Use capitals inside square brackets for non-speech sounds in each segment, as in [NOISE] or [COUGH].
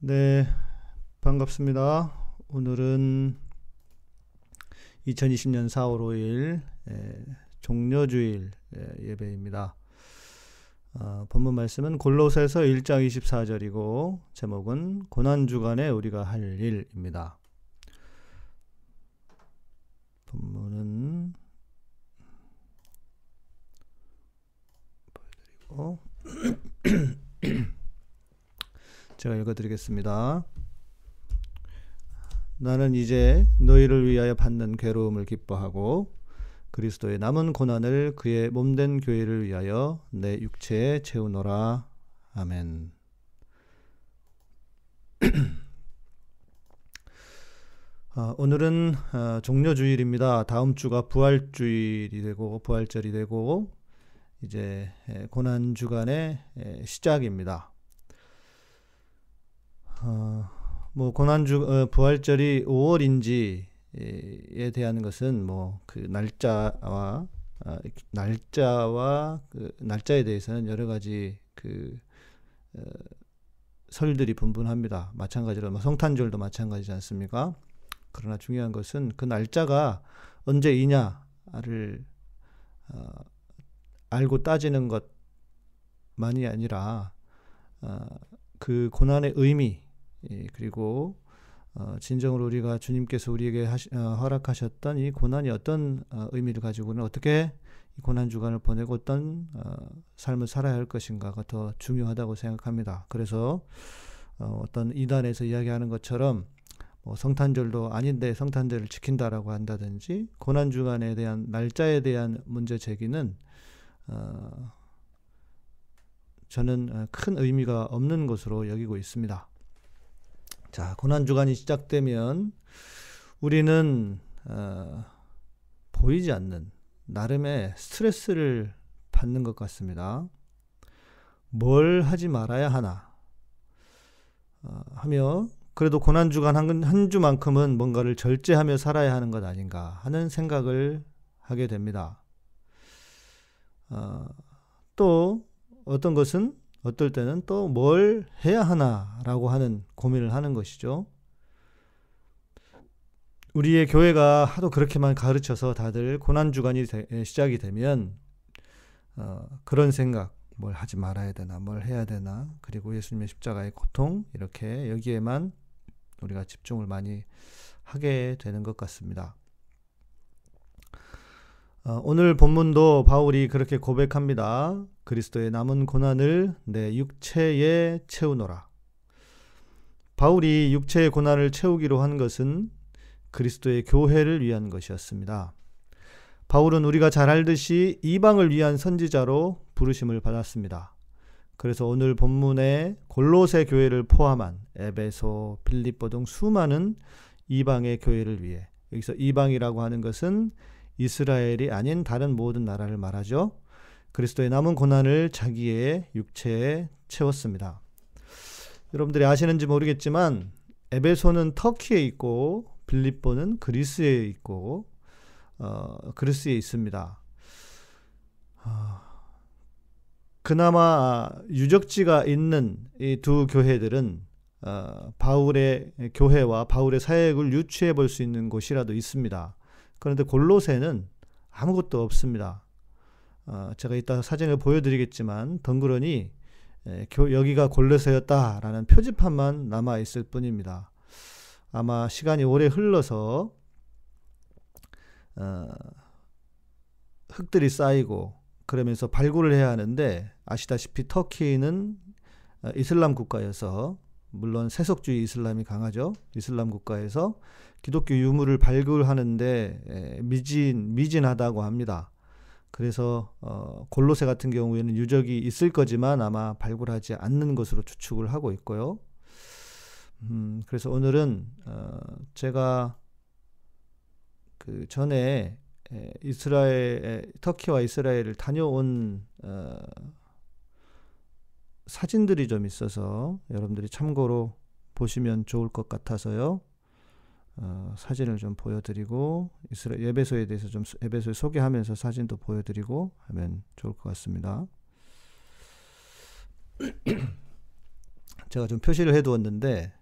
네, 반갑습니다. 오늘은 2020년 4월 5일 예, 종료주일 예, 배입니다 어, 본문 말씀은 골로새서 1장 24절이고 제목은 고난 주간에 우리가 할 일입니다. 본문은 보여드리고 제가 읽어드리겠습니다. 나는 이제 너희를 위하여 받는 괴로움을 기뻐하고 그리스도의 남은 고난을 그의 몸된 교회를 위하여 내 육체에 채우노라. 아멘. 어, [CLEARS THROAT] 오늘은 어, 종료주일입니다. 다음 주가 부활주일이 되고 부활절이 되고 이제 고난 주간의 시작입니다. 어, 뭐 고난주 어, 부활절이 5월인지에 대한 것은 뭐 그 날짜와 어, 날짜와 그 날짜에 대해서는 여러 가지 그 어, 설들이 분분합니다. 마찬가지로 뭐 성탄절도 마찬가지지 않습니까? 그러나 중요한 것은 그 날짜가 언제이냐를 어, 알고 따지는 것만이 아니라 어, 그 고난의 의미 예, 그리고 어, 진정으로 우리가 주님께서 우리에게 하시, 어, 허락하셨던 이 고난이 어떤 어, 의미를 가지고는 어떻게 이 고난 주간을 보내고 어떤 어, 삶을 살아야 할 것인가가 더 중요하다고 생각합니다. 그래서 어, 어떤 이단에서 이야기하는 것처럼 뭐 성탄절도 아닌데 성탄절을 지킨다라고 한다든지 고난 주간에 대한 날짜에 대한 문제 제기는 어, 저는 어, 큰 의미가 없는 것으로 여기고 있습니다. 자, 고난 주간이 시작되면 우리는 어, 보이지 않는 나름의 스트레스를 받는 것 같습니다. 뭘 하지 말아야 하나 어, 하며 그래도 고난 주간 한, 한 주만큼은 뭔가를 절제하며 살아야 하는 것 아닌가 하는 생각을 하게 됩니다. 어, 또 어떤 것은 어떨 때는 또 뭘 해야 하나라고 하는 고민을 하는 것이죠. 우리의 교회가 하도 그렇게만 가르쳐서 다들 고난 주간이 시작이 되면 어, 그런 생각, 뭘 하지 말아야 되나, 뭘 해야 되나, 그리고 예수님의 십자가의 고통 이렇게 여기에만 우리가 집중을 많이 하게 되는 것 같습니다. 어, 오늘 본문도 바울이 그렇게 고백합니다. 그리스도의 남은 고난을 내 육체에 채우노라. 바울이 육체의 고난을 채우기로 한 것은 그리스도의 교회를 위한 것이었습니다. 바울은 우리가 잘 알듯이 이방을 위한 선지자로 부르심을 받았습니다. 그래서 오늘 본문에 골로새 교회를 포함한 에베소, 빌립보 등 수많은 이방의 교회를 위해 여기서 이방이라고 하는 것은 이스라엘이 아닌 다른 모든 나라를 말하죠. 그리스도의 남은 고난을 자기의 육체에 채웠습니다. 여러분들이 아시는지 모르겠지만 에베소는 터키에 있고 빌립보는 그리스에 있고 어, 그리스에 있습니다. 어, 그나마 유적지가 있는 이 두 교회들은 어, 바울의 교회와 바울의 사역을 유추해 볼 수 있는 곳이라도 있습니다. 그런데 골로새는 아무것도 없습니다. 어, 제가 이따 사진을 보여드리겠지만 덩그러니 에, 교, 여기가 골로새였다라는 표지판만 남아 있을 뿐입니다. 아마 시간이 오래 흘러서 어, 흙들이 쌓이고 그러면서 발굴을 해야 하는데 아시다시피 터키는 어, 이슬람 국가여서 물론 세속주의 이슬람이 강하죠. 이슬람 국가에서 기독교 유물을 발굴하는데 미진 미진하다고 합니다. 그래서 어, 골로새 같은 경우에는 유적이 있을 거지만 아마 발굴하지 않는 것으로 추측을 하고 있고요. 음, 그래서 오늘은 어, 제가 그 전에 에, 이스라엘 터키와 이스라엘을 다녀온 어, 사진들이 좀 있어서 여러분들이 참고로 보시면 좋을 것 같아서요. 어, 사진을 좀 보여드리고 이스라엘 예배소에 대해서 좀 예배소에 소개하면서 사진도 보여드리고 하면 좋을 것 같습니다. [CLEARS THROAT] 제가 좀 표시를 해두었는데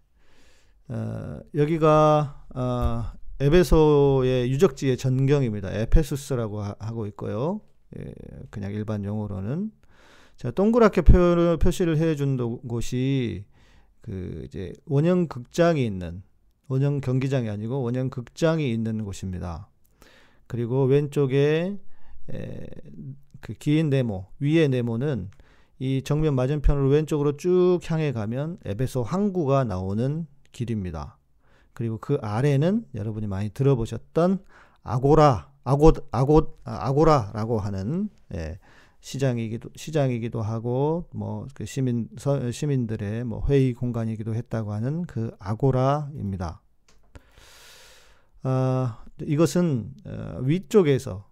어, 여기가 어, 에베소의 유적지의 전경입니다. 에페수스라고 하, 고 있고요. 예, 그냥 일반 용어로는 제가 동그랗게 표, 표시를 해준 곳이 그 이제 원형 극장이 있는 원형 경기장이 아니고 원형 극장이 있는 곳입니다. 그리고 왼쪽에 에, 그 긴 네모 위의 네모는 이 정면 맞은편으로 왼쪽으로 쭉 향해 가면 에베소 항구가 나오는 길입니다. 그리고 그 아래는 여러분이 많이 들어보셨던 아고라, 아고, 아고, 아, 아고라라고 하는 예, 시장이기도 시장이기도 하고 뭐 그 시민 서, 시민들의 뭐 회의 공간이기도 했다고 하는 그 아고라입니다. 아, 이것은 어, 위쪽에서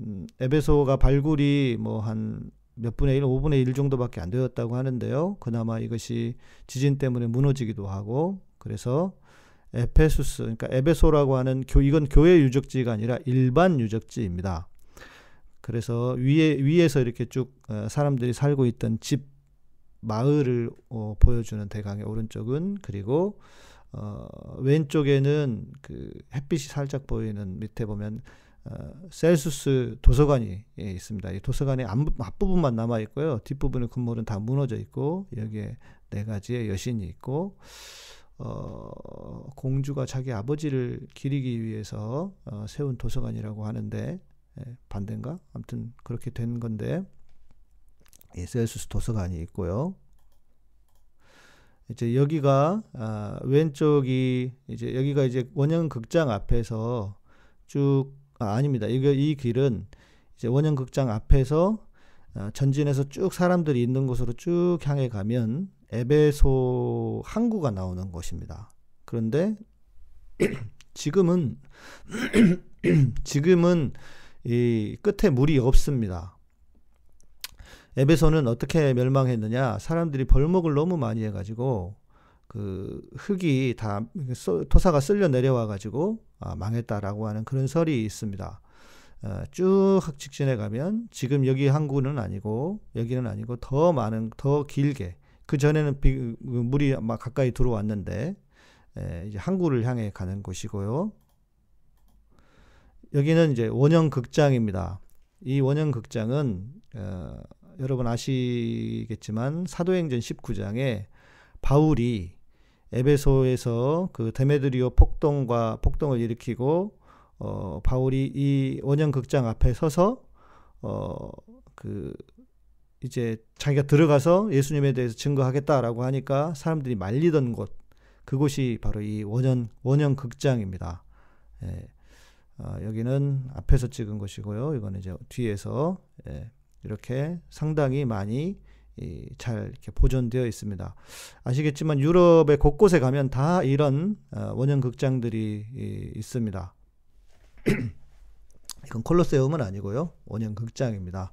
음, 에베소가 발굴이 뭐 한 몇 분의 1, 5분의 1 정도밖에 안 되었다고 하는데요. 그나마 이것이 지진 때문에 무너지기도 하고 그래서 에페수스 그러니까 에베소라고 하는 교 이건 교회 유적지가 아니라 일반 유적지입니다. 그래서 위에 위에서 이렇게 쭉 어, 사람들이 살고 있던 집 마을을 어, 보여주는 대강의 오른쪽은 그리고 어, 왼쪽에는 그 햇빛이 살짝 보이는 밑에 보면 어, 셀수스 도서관이 예, 있습니다. 이 도서관의 앞 부분만 남아 있고요. 뒷부분의 건물은 다 무너져 있고 여기에 네 가지의 여신이 있고 어, 공주가 자기 아버지를 기리기 위해서 어, 세운 도서관이라고 하는데 예, 반대인가? 아무튼 그렇게 된 건데 예, 셀수스 도서관이 있고요. 이제 여기가 아, 왼쪽이 이제 여기가 이제 원형 극장 앞에서 쭉 아, 아닙니다. 이거 이 길은 이제 원형 극장 앞에서 어, 전진해서 쭉 사람들이 있는 곳으로 쭉 향해 가면 에베소 항구가 나오는 곳입니다. 그런데 [CLEARS THROAT] 지금은 [CLEARS THROAT] 지금은 이 끝에 물이 없습니다. 에베소는 어떻게 멸망했느냐? 사람들이 벌목을 너무 많이 해가지고 그 흙이 다 토사가 쓸려 내려와 가지고 아, 망했다라고 하는 그런 설이 있습니다. 어, 쭉 직진해 가면 지금 여기 항구는 아니고 여기는 아니고 더 많은 더 길게 그 전에는 물이 막 가까이 들어왔는데 에, 이제 항구를 향해 가는 곳이고요. 여기는 이제 원형 극장입니다. 이 원형 극장은 어, 여러분 아시겠지만 사도행전 19장에 바울이 에베소에서 그 데메드리오 폭동과 폭동을 일으키고 어 바울이 이 원형 극장 앞에 서서 어 그 이제 자기가 들어가서 예수님에 대해서 증거하겠다라고 하니까 사람들이 말리던 곳 그곳이 바로 이 원형 원형 극장입니다. 예. 어, 여기는 앞에서 찍은 것이고요. 이거는 이제 뒤에서 예. 이렇게 상당히 많이 잘 이렇게 보존되어 있습니다. 아시겠지만 유럽의 곳곳에 가면 다 이런 어, 원형 극장들이 있습니다. [CLEARS THROAT] 이건 콜로세움은 아니고요. 원형 극장입니다.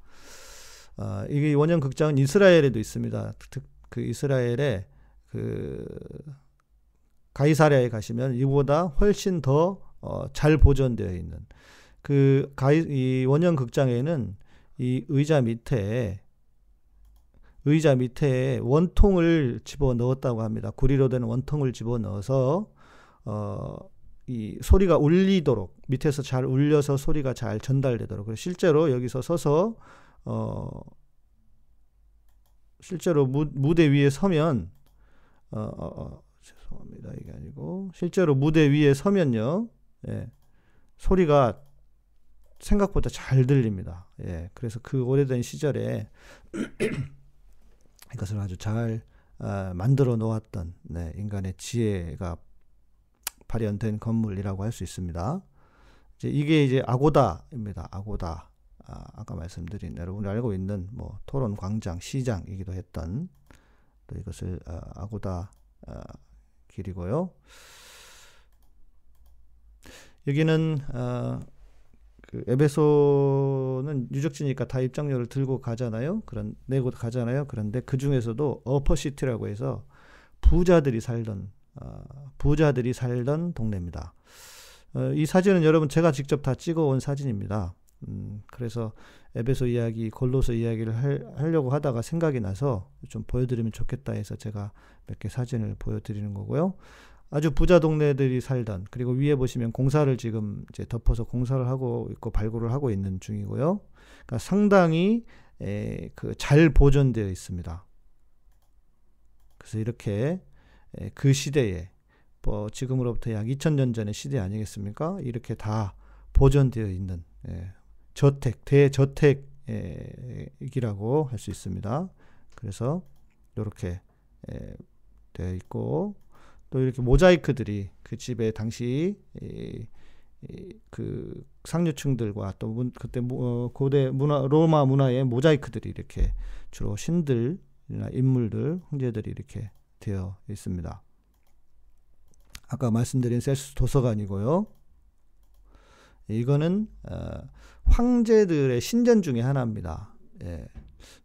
어, 이 원형 극장은 이스라엘에도 있습니다. 그 이스라엘에 그 가이사랴에 가시면 이보다 훨씬 더 잘 어, 보존되어 있는 그 가이 이 원형 극장에는 이 의자 밑에 의자 밑에 원통을 집어 넣었다고 합니다. 구리로 된 원통을 집어 넣어서 어, 이 소리가 울리도록 밑에서 잘 울려서 소리가 잘 전달되도록. 실제로 여기서 서서 어, 실제로 무, 무대 위에 서면 어, 어, 어, 죄송합니다. 이게 아니고 실제로 무대 위에 서면요 예, 소리가 생각보다 잘 들립니다. 예, 그래서 그 오래된 시절에 [CLEARS THROAT] 이것을 아주 잘 어, 만들어 놓았던 네, 인간의 지혜가 발현된 건물이라고 할 수 있습니다. 이제 이게 이제 아고다입니다. 아고다. 아, 아까 말씀드린 여러분이 알고 있는 뭐 토론 광장, 시장이기도 했던 또 이것을 어, 아고다 어, 길이고요. 여기는 어, 그 에베소는 유적지니까 다 입장료를 들고 가잖아요. 그런 내고 가잖아요. 그런데 그 중에서도 어퍼시티라고 해서 부자들이 살던 어, 부자들이 살던 동네입니다. 어, 이 사진은 여러분 제가 직접 다 찍어온 사진입니다. 음, 그래서 에베소 이야기, 골로서 이야기를 할, 하려고 하다가 생각이 나서 좀 보여드리면 좋겠다 해서 제가 몇 개 사진을 보여드리는 거고요. 아주 부자 동네들이 살던 그리고 위에 보시면 공사를 지금 이제 덮어서 공사를 하고 있고 발굴을 하고 있는 중이고요. 그러니까 상당히 그 잘 보존되어 있습니다. 그래서 이렇게 그 시대에 뭐 지금으로부터 약 2000년 전의 시대 아니겠습니까? 이렇게 다 보존되어 있는 예, 저택 대저택이라고 할 수 있습니다. 그래서 이렇게 되어 있고 또 이렇게 모자이크들이 그 집에 당시 이, 이, 그 상류층들과 또 문, 그때 어, 고대 문화 로마 문화의 모자이크들이 이렇게 주로 신들이나 인물들 형제들이 이렇게 되어 있습니다. 아까 말씀드린 셀수스 도서관이고요. 이거는 어, 황제들의 신전 중에 하나입니다. 예.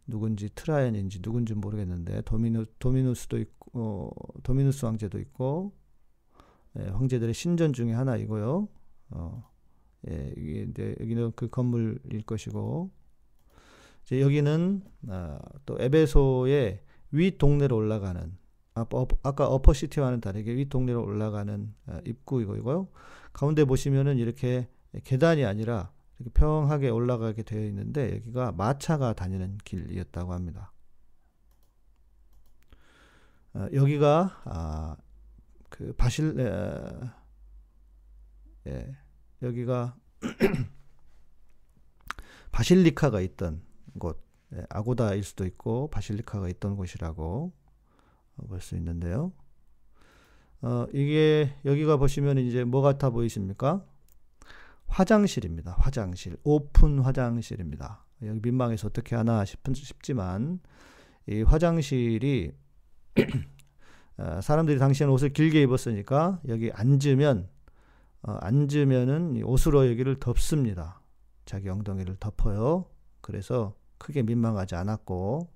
누군지 트라이언인지 누군지 모르겠는데 도미누 도미누스도 있고 어, 도미누스 황제도 있고 예, 황제들의 신전 중에 하나이고요. 어, 예, 이게 이제 여기는 그 건물일 것이고 이제 여기는 아, 또 에베소의 위 동네로 올라가는 아, 어, 아까 어퍼 시티와는 다르게 위 동네로 올라가는 아, 입구이고요. 가운데 보시면은 이렇게 계단이 아니라 이렇게 평하게 올라가게 되어 있는데 여기가 마차가 다니는 길이었다고 합니다. 어, 여기가 아, 그 바실 에, 예, 여기가 [CLEARS THROAT] 바실리카가 있던 곳 예, 아고다일 수도 있고 바실리카가 있던 곳이라고 볼 수 있는데요. 어, 이게 여기가 보시면 이제 뭐 같아 보이십니까? 화장실입니다. 화장실. 오픈 화장실입니다. 여기 민망해서 어떻게 하나 싶은, 싶지만 이 화장실이 [CLEARS THROAT] 어, 사람들이 당시에는 옷을 길게 입었으니까 여기 앉으면 어, 앉으면은 옷으로 여기를 덮습니다. 자기 엉덩이를 덮어요. 그래서 크게 민망하지 않았고,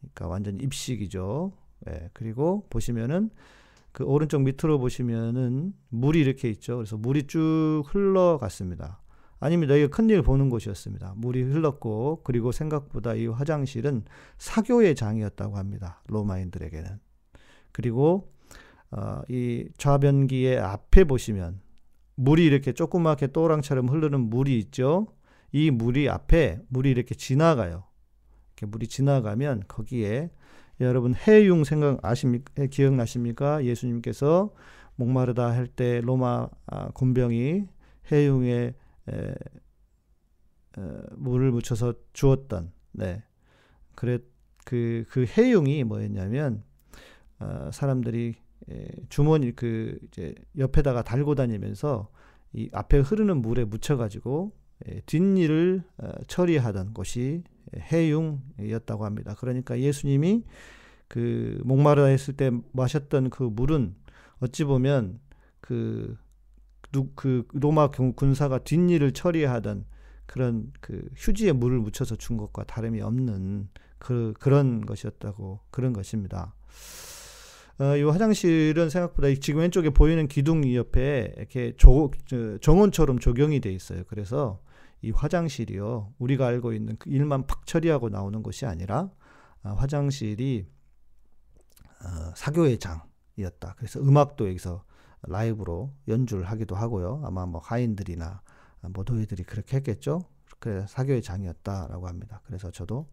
그러니까 완전 입식이죠. 예, 그리고 보시면은 그 오른쪽 밑으로 보시면은 물이 이렇게 있죠. 그래서 물이 쭉 흘러갔습니다. 아닙니다. 이게 큰일 보는 곳이었습니다. 물이 흘렀고 그리고 생각보다 이 화장실은 사교의 장이었다고 합니다. 로마인들에게는. 그리고 어, 이 좌변기의 앞에 보시면 물이 이렇게 조그맣게 또랑처럼 흐르는 물이 있죠. 이 물이 앞에 물이 이렇게 지나가요. 이렇게 물이 지나가면 거기에 여러분 해융 생각 아십니까? 기억나십니까? 예수님께서 목마르다 할 때 로마 아, 군병이 해융에 에, 에, 물을 묻혀서 주었던 네. 그래 그, 그 해융이 뭐였냐면 어, 사람들이 에, 주머니 그 이제 옆에다가 달고 다니면서 이 앞에 흐르는 물에 묻혀 가지고 뒷일을 어, 처리하던 곳이 해융이었다고 합니다. 그러니까 예수님이 그 목마르다 했을 때 마셨던 그 물은 어찌 보면 그, 그 로마 군사가 뒷일을 처리하던 그런 그 휴지에 물을 묻혀서 준 것과 다름이 없는 그 그런 것이었다고 그런 것입니다. 어, 이 화장실은 생각보다 지금 왼쪽에 보이는 기둥 옆에 이렇게 조, 정원처럼 조경이 돼 있어요. 그래서 이 화장실이요. 우리가 알고 있는 그 일만 팍 처리하고 나오는 것이 아니라 아, 화장실이 어, 사교의 장이었다. 그래서 음악도 여기서 라이브로 연주를 하기도 하고요. 아마 뭐 하인들이나 모도이들이 그렇게 했겠죠. 그래 사교의 장이었다라고 합니다. 그래서 저도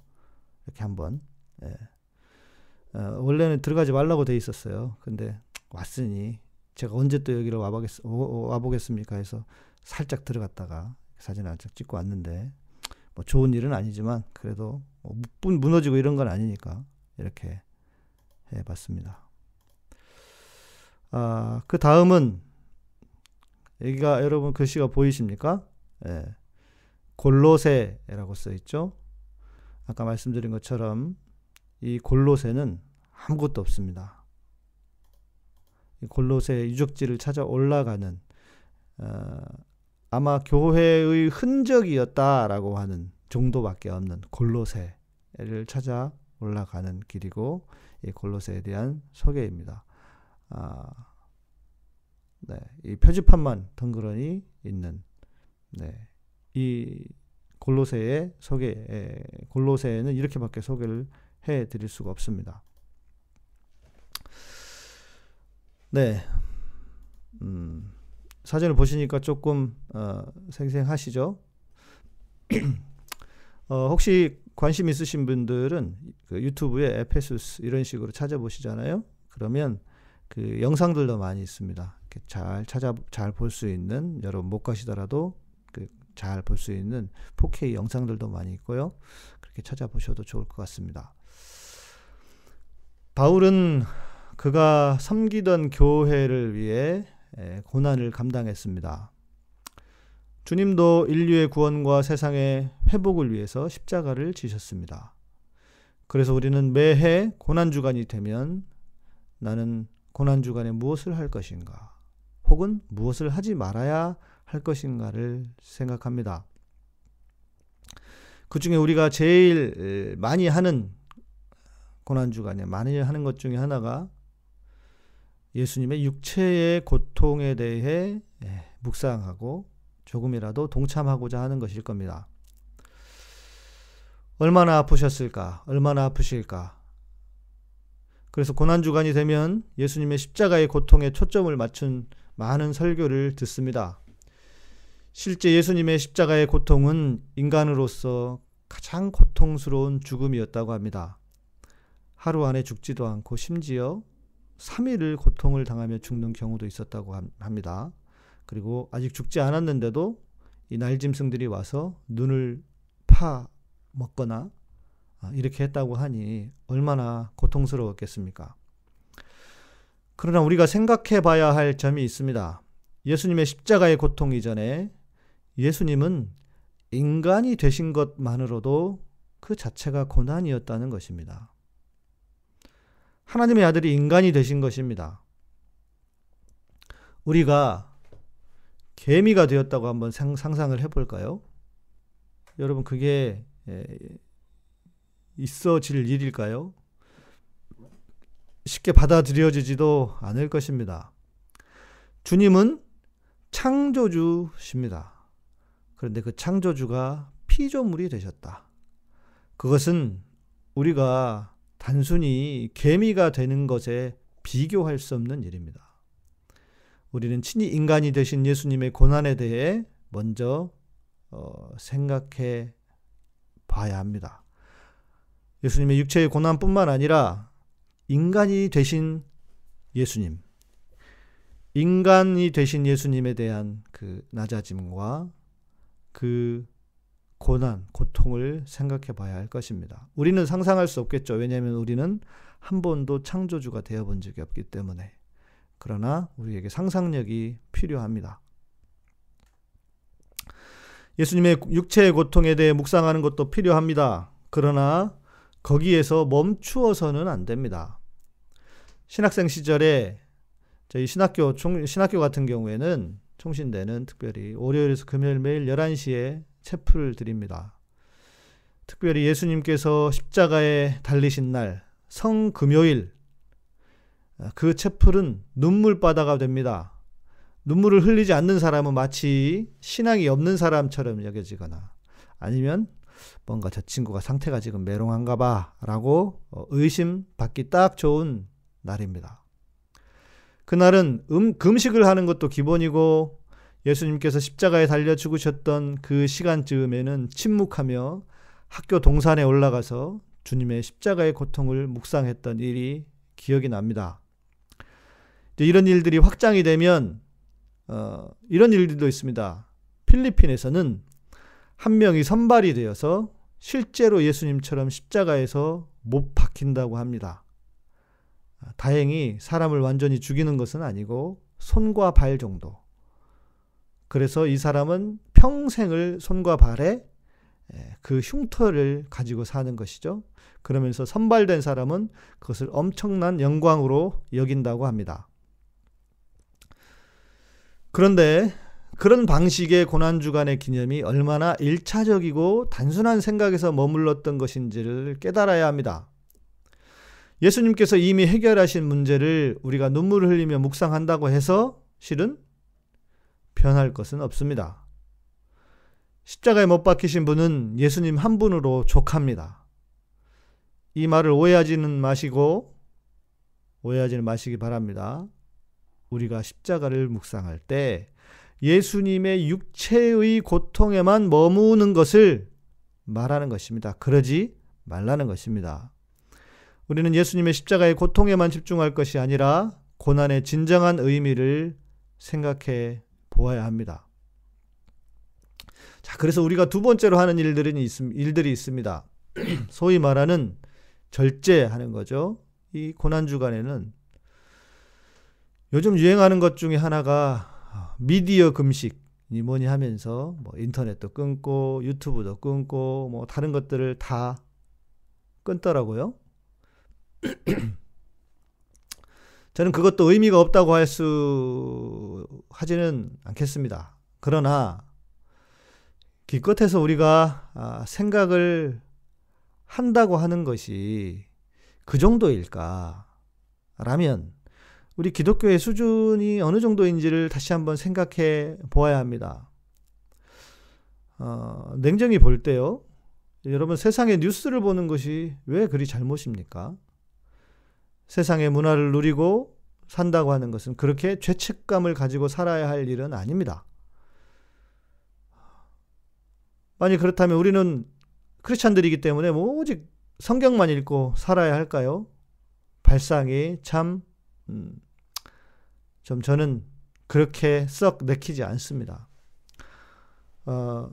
이렇게 한번 예. 어, 원래는 들어가지 말라고 돼 있었어요. 근데 왔으니 제가 언제 또 여기를 와보겠, 와보겠습니까 해서 살짝 들어갔다가 사진 을 찍고 왔는데 뭐 좋은 일은 아니지만 그래도 뭐 무너지고 이런 건 아니니까 이렇게 해봤습니다. 아, 그 다음은 여기가 여러분 글씨가 보이십니까? 예. 골로새라고 써 있죠. 아까 말씀드린 것처럼 이 골로새는 아무것도 없습니다. 이 골로새 유적지를 찾아 올라가는 어, 아마 교회의 흔적이었다라고 하는 정도밖에 없는 골로새를 찾아 올라가는 길이고 이 골로새에 대한 소개입니다. 아, 네, 이 표지판만 덩그러니 있는 네, 이 골로새에 소개 골로새는 이렇게밖에 소개를 해 드릴 수가 없습니다. 네. 음, 사진을 보시니까 조금 어, 생생하시죠? [CLEARS THROAT] 어, 혹시 관심 있으신 분들은 그 유튜브에 에페수스 이런 식으로 찾아보시잖아요. 그러면 그 영상들도 많이 있습니다. 잘 찾아 잘 볼 수 있는 여러분 못 가시더라도 그 잘 볼 수 있는 4K 영상들도 많이 있고요. 그렇게 찾아보셔도 좋을 것 같습니다. 바울은 그가 섬기던 교회를 위해 고난을 감당했습니다. 주님도 인류의 구원과 세상의 회복을 위해서 십자가를 지셨습니다. 그래서 우리는 매해 고난주간이 되면 나는 고난주간에 무엇을 할 것인가, 혹은 무엇을 하지 말아야 할 것인가를 생각합니다. 그 중에 우리가 제일 많이 하는 고난주간에 많이 하는 것 중에 하나가 예수님의 육체의 고통에 대해 묵상하고 조금이라도 동참하고자 하는 것일 겁니다. 얼마나 아프셨을까? 얼마나 아프실까? 그래서 고난주간이 되면 예수님의 십자가의 고통에 초점을 맞춘 많은 설교를 듣습니다. 실제 예수님의 십자가의 고통은 인간으로서 가장 고통스러운 죽음이었다고 합니다. 하루 안에 죽지도 않고 심지어 3일을 고통을 당하며 죽는 경우도 있었다고 합니다. 그리고 아직 죽지 않았는데도 이 날짐승들이 와서 눈을 파 먹거나 아, 이렇게 했다고 하니 얼마나 고통스러웠겠습니까? 그러나 우리가 생각해 봐야 할 점이 있습니다. 예수님의 십자가의 고통 이전에 예수님은 인간이 되신 것만으로도 그 자체가 고난이었다는 것입니다. 하나님의 아들이 인간이 되신 것입니다. 우리가 개미가 되었다고 한번 상상을 해볼까요? 여러분, 그게 있어질 일일까요? 쉽게 받아들여지지도 않을 것입니다. 주님은 창조주십니다. 그런데 그 창조주가 피조물이 되셨다. 그것은 우리가 단순히 개미가 되는 것에 비교할 수 없는 일입니다. 우리는 친히 인간이 되신 예수님의 고난에 대해 먼저 어, 생각해 봐야 합니다. 예수님의 육체의 고난뿐만 아니라 인간이 되신 예수님, 인간이 되신 예수님에 대한 그 낮아짐과 그 고난, 고통을 생각해 봐야 할 것입니다. 우리는 상상할 수 없겠죠. 왜냐하면 우리는 한 번도 창조주가 되어 본 적이 없기 때문에. 그러나 우리에게 상상력이 필요합니다. 예수님의 육체의 고통에 대해 묵상하는 것도 필요합니다. 그러나 거기에서 멈추어서는 안 됩니다. 신학생 시절에 저희 신학교 총, 신학교 같은 경우에는 총신대는 특별히 월요일에서 금요일 매일 11시에 체프를 드립니다. 특별히 예수님께서 십자가에 달리신 날 성금요일 그 채플은 눈물바다가 됩니다. 눈물을 흘리지 않는 사람은 마치 신앙이 없는 사람처럼 여겨지거나 아니면 뭔가 저 친구가 상태가 지금 메롱한가 봐 라고 어, 의심받기 딱 좋은 날입니다. 그날은 음, 금식을 하는 것도 기본이고 예수님께서 십자가에 달려 죽으셨던 그 시간쯤에는 침묵하며 학교 동산에 올라가서 주님의 십자가의 고통을 묵상했던 일이 기억이 납니다. 이런 일들이 확장이 되면 어, 이런 일들도 있습니다. 필리핀에서는 한 명이 선발이 되어서 실제로 예수님처럼 십자가에서 못 박힌다고 합니다. 아, 다행히 사람을 완전히 죽이는 것은 아니고 손과 발 정도. 그래서 이 사람은 평생을 손과 발에 그 흉터를 가지고 사는 것이죠. 그러면서 선발된 사람은 그것을 엄청난 영광으로 여긴다고 합니다. 그런데 그런 방식의 고난주간의 기념이 얼마나 일차적이고 단순한 생각에서 머물렀던 것인지를 깨달아야 합니다. 예수님께서 이미 해결하신 문제를 우리가 눈물을 흘리며 묵상한다고 해서 실은 변할 것은 없습니다. 십자가에 못 박히신 분은 예수님 한 분으로 족합니다. 이 말을 오해하지는 마시고 오해하지는 마시기 바랍니다. 우리가 십자가를 묵상할 때 예수님의 육체의 고통에만 머무는 것을 말하는 것입니다. 그러지 말라는 것입니다. 우리는 예수님의 십자가의 고통에만 집중할 것이 아니라 고난의 진정한 의미를 생각해 보아야 합니다. 자, 그래서 우리가 두 번째로 하는 일들은 일들이 있습니다. [CLEARS THROAT] 소위 말하는 절제하는 거죠. 이 고난 주간에는 요즘 유행하는 것 중에 하나가 미디어 금식이 뭐니 하면서 뭐 인터넷도 끊고 유튜브도 끊고 뭐 다른 것들을 다 끊더라고요. [CLEARS THROAT] 저는 그것도 의미가 없다고 할 수 하지는 않겠습니다. 그러나 기껏해서 우리가 아, 생각을 한다고 하는 것이 그 정도일까? 라면 우리 기독교의 수준이 어느 정도인지를 다시 한번 생각해 보아야 합니다. 어, 냉정히 볼 때요. 여러분 세상의 뉴스를 보는 것이 왜 그리 잘못입니까? 세상의 문화를 누리고 산다고 하는 것은 그렇게 죄책감을 가지고 살아야 할 일은 아닙니다. 만약 그렇다면 우리는 크리스찬들이기 때문에 뭐 오직 성경만 읽고 살아야 할까요? 발상이 참, 음, 좀 저는 그렇게 썩 내키지 않습니다. 어,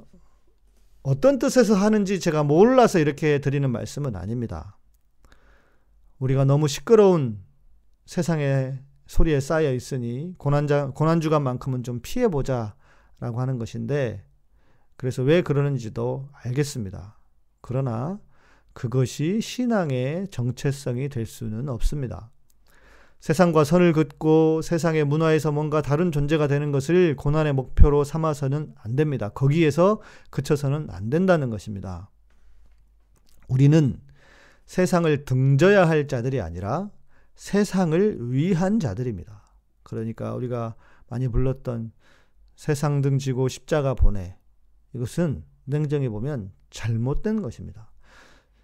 어떤 뜻에서 하는지 제가 몰라서 이렇게 드리는 말씀은 아닙니다. 우리가 너무 시끄러운 세상의 소리에 쌓여 있으니 고난자, 고난주간만큼은 좀 피해보자 라고 하는 것인데 그래서 왜 그러는지도 알겠습니다. 그러나 그것이 신앙의 정체성이 될 수는 없습니다. 세상과 선을 긋고 세상의 문화에서 뭔가 다른 존재가 되는 것을 고난의 목표로 삼아서는 안 됩니다. 거기에서 그쳐서는 안 된다는 것입니다. 우리는 세상을 등져야 할 자들이 아니라 세상을 위한 자들입니다. 그러니까 우리가 많이 불렀던 세상 등지고 십자가 보내 이것은 냉정히 보면 잘못된 것입니다.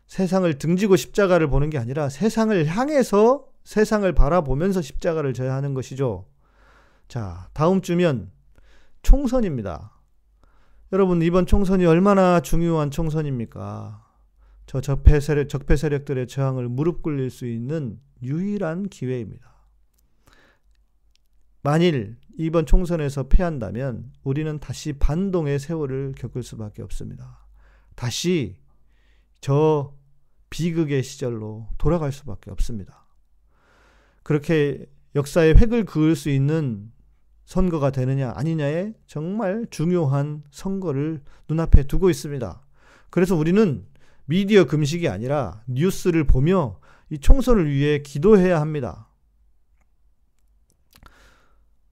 세상을 등지고 십자가를 보는 게 아니라 세상을 향해서 세상을 바라보면서 십자가를 져야 하는 것이죠. 자, 다음 주면 총선입니다. 여러분, 이번 총선이 얼마나 중요한 총선입니까? 저 적폐 세력, 적폐 세력들의 저항을 무릎 꿇릴 수 있는 유일한 기회입니다. 만일 이번 총선에서 패한다면 우리는 다시 반동의 세월을 겪을 수밖에 없습니다. 다시 저 비극의 시절로 돌아갈 수밖에 없습니다. 그렇게 역사의 획을 그을 수 있는 선거가 되느냐 아니냐에 정말 중요한 선거를 눈앞에 두고 있습니다. 그래서 우리는 미디어 금식이 아니라 뉴스를 보며 이 총선을 위해 기도해야 합니다.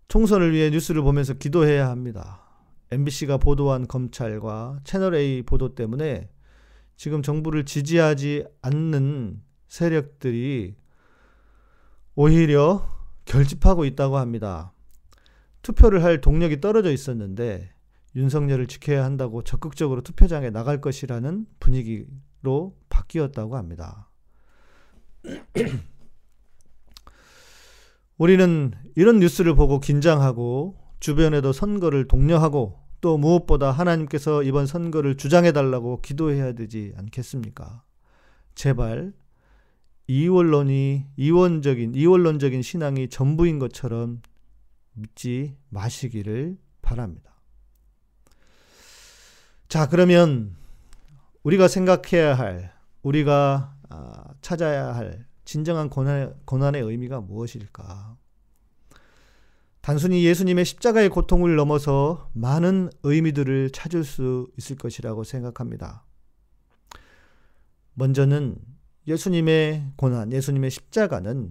총선을 위해 뉴스를 보면서 기도해야 합니다. MBC가 보도한 검찰과 채널A 보도 때문에 지금 정부를 지지하지 않는 세력들이 오히려 결집하고 있다고 합니다. 투표를 할 동력이 떨어져 있었는데 윤석열을 지켜야 한다고 적극적으로 투표장에 나갈 것이라는 분위기로 바뀌었다고 합니다. [CLEARS THROAT] 우리는 이런 뉴스를 보고 긴장하고 주변에도 선거를 독려하고 또 무엇보다 하나님께서 이번 선거를 주장해달라고 기도해야 되지 않겠습니까? 제발 이원론이 이원적인 이원론적인 신앙이 전부인 것처럼 믿지 마시기를 바랍니다. 자, 그러면 우리가 생각해야 할 우리가 아, 찾아야 할 진정한 고난, 고난의 의미가 무엇일까? 단순히 예수님의 십자가의 고통을 넘어서 많은 의미들을 찾을 수 있을 것이라고 생각합니다. 먼저는 예수님의 고난, 예수님의 십자가는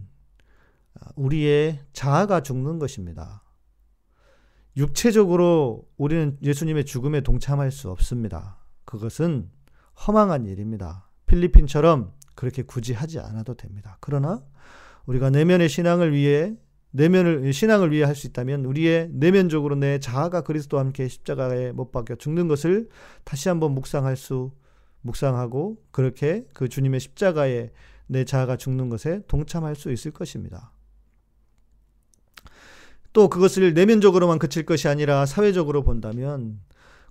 우리의 자아가 죽는 것입니다. 육체적으로 우리는 예수님의 죽음에 동참할 수 없습니다. 그것은 허망한 일입니다. 필리핀처럼 그렇게 굳이 하지 않아도 됩니다. 그러나 우리가 내면의 신앙을 위해 내면을 신앙을 위해 할 수 있다면 우리의 내면적으로 내 자아가 그리스도와 함께 십자가에 못 박혀 죽는 것을 다시 한번 묵상할 수 묵상하고 그렇게 그 주님의 십자가에 내 자아가 죽는 것에 동참할 수 있을 것입니다. 또 그것을 내면적으로만 그칠 것이 아니라 사회적으로 본다면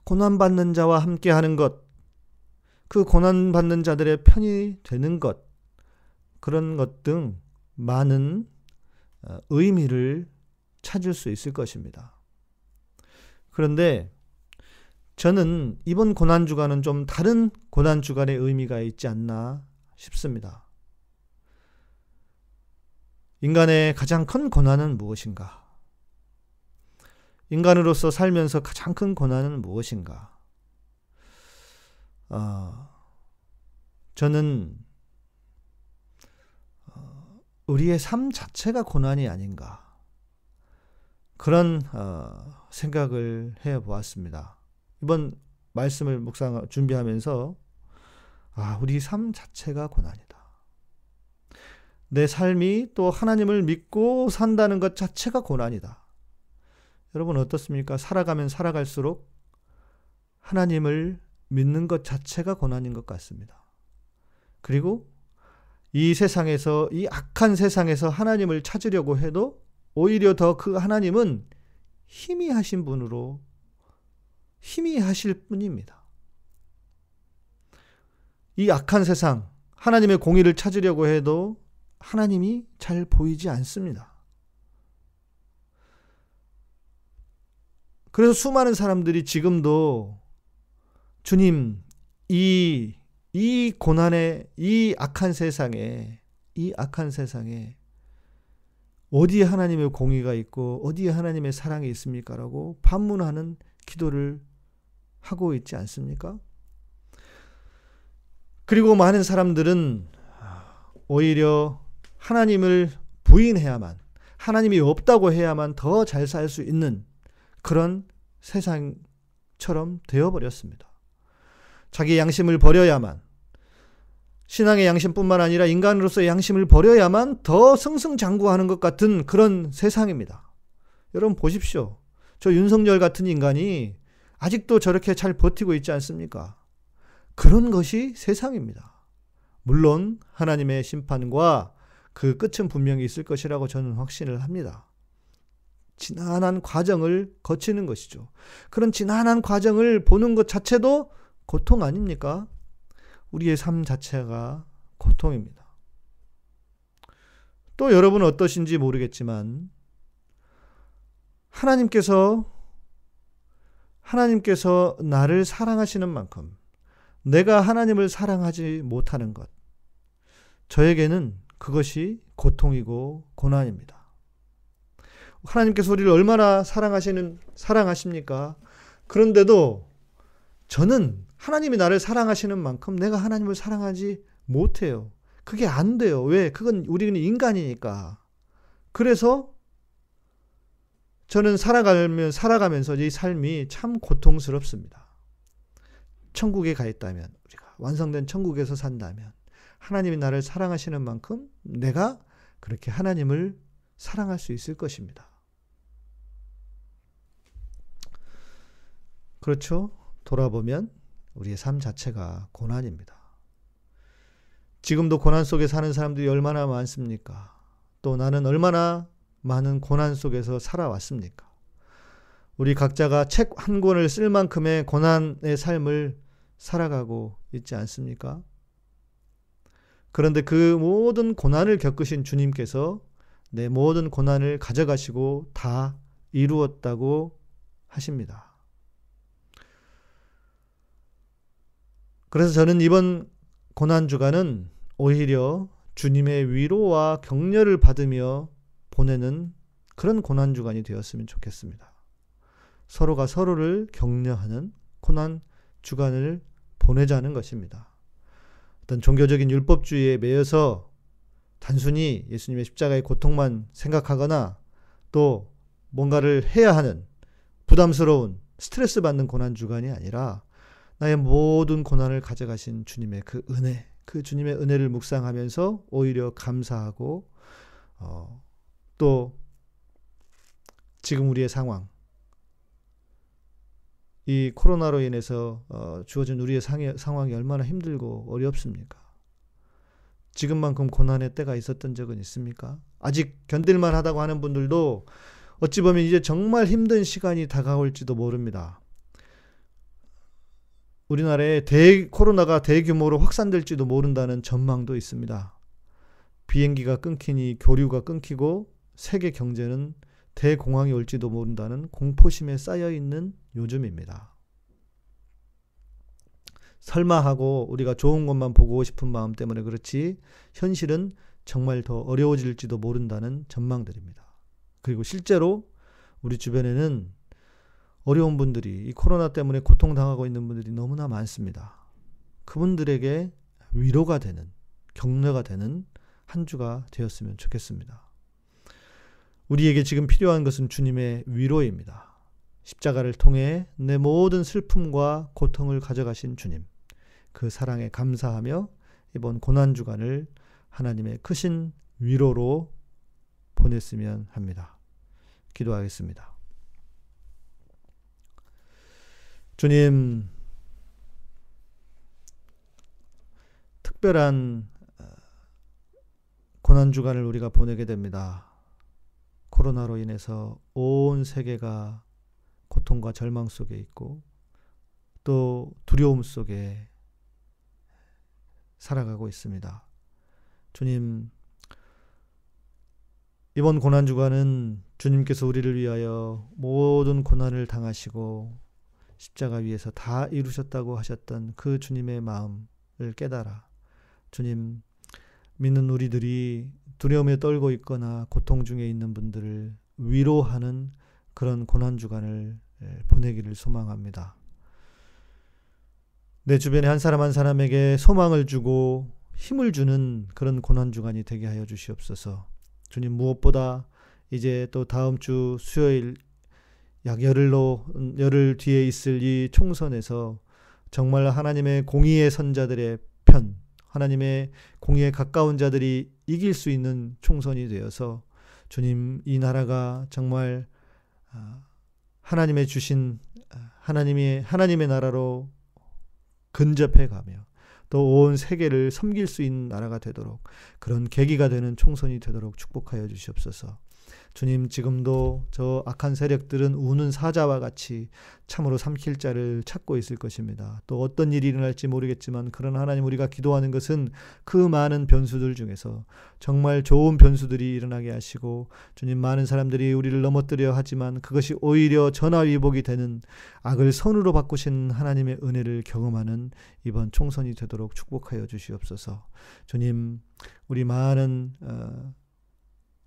고난받는 자와 함께 하는 것, 그 고난받는 자들의 편이 되는 것, 그런 것 등 많은 어, 의미를 찾을 수 있을 것입니다. 그런데 저는 이번 고난주간은 좀 다른 고난주간의 의미가 있지 않나 싶습니다. 인간의 가장 큰 고난은 무엇인가? 인간으로서 살면서 가장 큰 고난은 무엇인가? 어, 저는 어, 우리의 삶 자체가 고난이 아닌가 그런 어, 생각을 해 보았습니다. 이번 말씀을 묵상 준비하면서 아 우리 삶 자체가 고난이다. 내 삶이 또 하나님을 믿고 산다는 것 자체가 고난이다. 여러분 어떻습니까? 살아가면 살아갈수록 하나님을 믿는 것 자체가 고난인 것 같습니다. 그리고 이 세상에서, 이 악한 세상에서 하나님을 찾으려고 해도 오히려 더 그 하나님은 희미하신 분으로 희미하실 뿐입니다. 이 악한 세상, 하나님의 공의를 찾으려고 해도 하나님이 잘 보이지 않습니다. 그래서 수많은 사람들이 지금도 주님, 이, 이 고난의, 이 악한 세상에, 이 악한 세상에 어디에 하나님의 공의가 있고 어디에 하나님의 사랑이 있습니까? 라고 반문하는 기도를 하고 있지 않습니까? 그리고 많은 사람들은 오히려 하나님을 부인해야만, 하나님이 없다고 해야만 더 잘 살 수 있는 그런 세상처럼 되어버렸습니다. 자기 양심을 버려야만 신앙의 양심뿐만 아니라 인간으로서의 양심을 버려야만 더 승승장구하는 것 같은 그런 세상입니다. 여러분 보십시오. 저 윤석열 같은 인간이 아직도 저렇게 잘 버티고 있지 않습니까? 그런 것이 세상입니다. 물론 하나님의 심판과 그 끝은 분명히 있을 것이라고 저는 확신을 합니다. 지난한 과정을 거치는 것이죠. 그런 지난한 과정을 보는 것 자체도 고통 아닙니까? 우리의 삶 자체가 고통입니다. 또 여러분 어떠신지 모르겠지만 하나님께서 하나님께서 나를 사랑하시는 만큼 내가 하나님을 사랑하지 못하는 것 저에게는 그것이 고통이고 고난입니다. 하나님께서 우리를 얼마나 사랑하시는 사랑하십니까? 그런데도 저는 하나님이 나를 사랑하시는 만큼 내가 하나님을 사랑하지 못해요. 그게 안 돼요. 왜? 그건 우리는 인간이니까. 그래서 저는 살아가면 살아가면서 이 삶이 참 고통스럽습니다. 천국에 가 있다면 우리가 완성된 천국에서 산다면 하나님이 나를 사랑하시는 만큼 내가 그렇게 하나님을 사랑할 수 있을 것입니다. 그렇죠? 돌아보면 우리의 삶 자체가 고난입니다. 지금도 고난 속에 사는 사람들이 얼마나 많습니까? 또 나는 얼마나 많은 고난 속에서 살아왔습니까? 우리 각자가 책 한 권을 쓸 만큼의 고난의 삶을 살아가고 있지 않습니까? 그런데 그 모든 고난을 겪으신 주님께서 내 모든 고난을 가져가시고 다 이루었다고 하십니다. 그래서 저는 이번 고난 주간은 오히려 주님의 위로와 격려를 받으며 보내는 그런 고난 주간이 되었으면 좋겠습니다. 서로가 서로를 격려하는 고난 주간을 보내자는 것입니다. 어떤 종교적인 율법주의에 매여서 단순히 예수님의 십자가의 고통만 생각하거나 또 뭔가를 해야 하는 부담스러운 스트레스 받는 고난 주간이 아니라 나의 모든 고난을 가져가신 주님의 그 은혜, 그 주님의 은혜를 묵상하면서 오히려 감사하고 어, 또 지금 우리의 상황, 이 코로나로 인해서 어, 주어진 우리의 상해, 상황이 얼마나 힘들고 어렵습니까? 지금만큼 고난의 때가 있었던 적은 있습니까? 아직 견딜만 하다고 하는 분들도 어찌 보면 이제 정말 힘든 시간이 다가올지도 모릅니다. 우리나라에 대, 코로나가 대규모로 확산될지도 모른다는 전망도 있습니다. 비행기가 끊기니 교류가 끊기고 세계 경제는 대공황이 올지도 모른다는 공포심에 쌓여 있는 요즘입니다. 설마 하고 우리가 좋은 것만 보고 싶은 마음 때문에 그렇지 현실은 정말 더 어려워질지도 모른다는 전망들입니다. 그리고 실제로 우리 주변에는 어려운 분들이 이 코로나 때문에 고통당하고 있는 분들이 너무나 많습니다. 그분들에게 위로가 되는 격려가 되는 한 주가 되었으면 좋겠습니다. 우리에게 지금 필요한 것은 주님의 위로입니다. 십자가를 통해 내 모든 슬픔과 고통을 가져가신 주님, 그 사랑에 감사하며 이번 고난 주간을 하나님의 크신 위로로 보냈으면 합니다. 기도하겠습니다. 주님, 특별한 어, 고난 주간을 우리가 보내게 됩니다. 코로나로 인해서 온 세계가 고통과 절망 속에 있고 또 두려움 속에 살아가고 있습니다. 주님, 이번 고난 주간은 주님께서 우리를 위하여 모든 고난을 당하시고 십자가 위에서 다 이루셨다고 하셨던 그 주님의 마음을 깨달아 주님 믿는 우리들이 두려움에 떨고 있거나 고통 중에 있는 분들을 위로하는 그런 고난 주간을 보내기를 소망합니다. 내 주변에 한 사람 한 사람에게 소망을 주고 힘을 주는 그런 고난 주간이 되게 하여 주시옵소서. 주님 무엇보다 이제 또 다음 주 수요일 약 열흘로 열흘 뒤에 있을 이 총선에서 정말 하나님의 공의의 선자들의 편, 하나님의 공의에 가까운 자들이 이길 수 있는 총선이 되어서 주님 이 나라가 정말 아, 하나님의 주신 아, 하나님의 하나님의 나라로 근접해 가며 또 온 세계를 섬길 수 있는 나라가 되도록 그런 계기가 되는 총선이 되도록 축복하여 주시옵소서. 주님 지금도 저 악한 세력들은 우는 사자와 같이 참으로 삼킬 자를 찾고 있을 것입니다. 또 어떤 일이 일어날지 모르겠지만 그런 하나님 우리가 기도하는 것은 그 많은 변수들 중에서 정말 좋은 변수들이 일어나게 하시고 주님 많은 사람들이 우리를 넘어뜨려 하지만 그것이 오히려 전화위복이 되는 악을 선으로 바꾸신 하나님의 은혜를 경험하는 이번 총선이 되도록 축복하여 주시옵소서. 주님 우리 많은 어,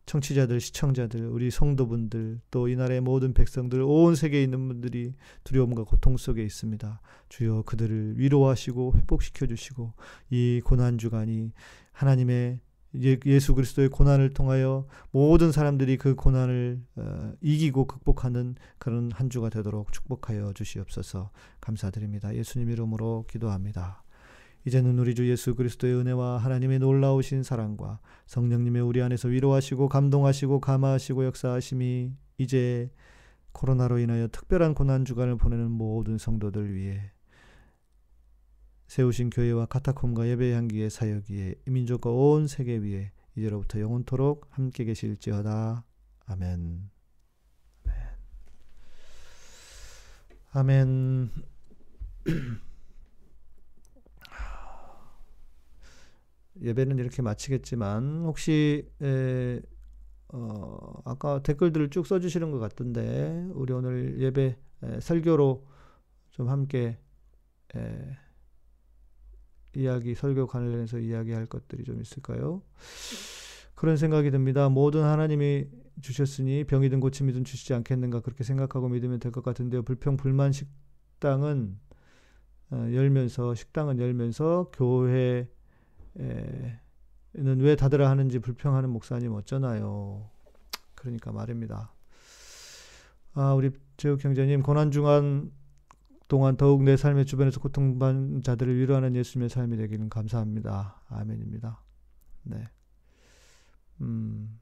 청취자들, 시청자들, 우리 성도분들, 또 이 나라의 모든 백성들, 온 세계에 있는 분들이 두려움과 고통 속에 있습니다. 주여 그들을 위로하시고 회복시켜 주시고 이 고난 주간이 하나님의 예, 예수 그리스도의 고난을 통하여 모든 사람들이 그 고난을 어, 이기고 극복하는 그런 한 주가 되도록 축복하여 주시옵소서 감사드립니다. 예수님 이름으로 기도합니다. 이제는 우리 주 예수 그리스도의 은혜와 하나님의 놀라우신 사랑과 성령님의 우리 안에서 위로하시고 감동하시고 감화하시고 역사하심이 이제 코로나로 인하여 특별한 고난 주간을 보내는 모든 성도들 위해 세우신 교회와 카타콤과 예배 향기의 사역 위에 민족과 온 세계 위에 이제로부터 영원토록 함께 계실지어다. 아멘. 아멘. [CLEARS THROAT] 예배는 이렇게 마치겠지만 혹시 에, 어, 아까 댓글들을 쭉 써주시는 것 같던데 우리 오늘 예배 에, 설교로 좀 함께 에, 이야기 설교 관련해서 이야기할 것들이 좀 있을까요? 그런 생각이 듭니다. 모든 하나님이 주셨으니 병이든 고침이든 주시지 않겠는가 그렇게 생각하고 믿으면 될 것 같은데요. 불평 불만 식당은 어, 열면서 식당은 열면서 교회 에는 왜 닫으라 하는지 불평하는 목사님 어쩌나요? 그러니까 말입니다. 아, 우리 제육 형제님 고난 중한 동안 더욱 내 삶의 주변에서 고통받는 자들을 위로하는 예수님의 삶이 되기는 감사합니다. 아멘입니다. 네. 음.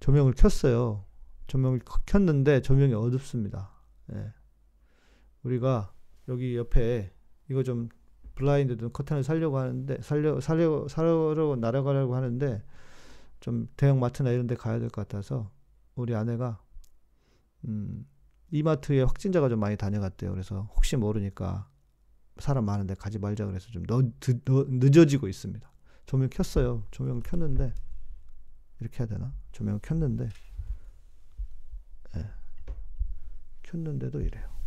조명을 켰어요. 조명을 켰는데 조명이 어둡습니다. 예. 우리가 여기 옆에 이거 좀 블라인드 커튼을 살려고 하는데 살려 살려 살려고 날아가려고 하는데 좀 대형 마트나 이런 데 가야 될 것 같아서 우리 아내가 음, 이마트에 확진자가 좀 많이 다녀갔대요. 그래서 혹시 모르니까 사람 많은데 가지 말자 그래서 좀 너, 너, 늦어지고 있습니다. 조명 켰어요. 조명을 켰는데 이렇게 해야 되나? 조명을 켰는데 예. 켰는데도 이래요.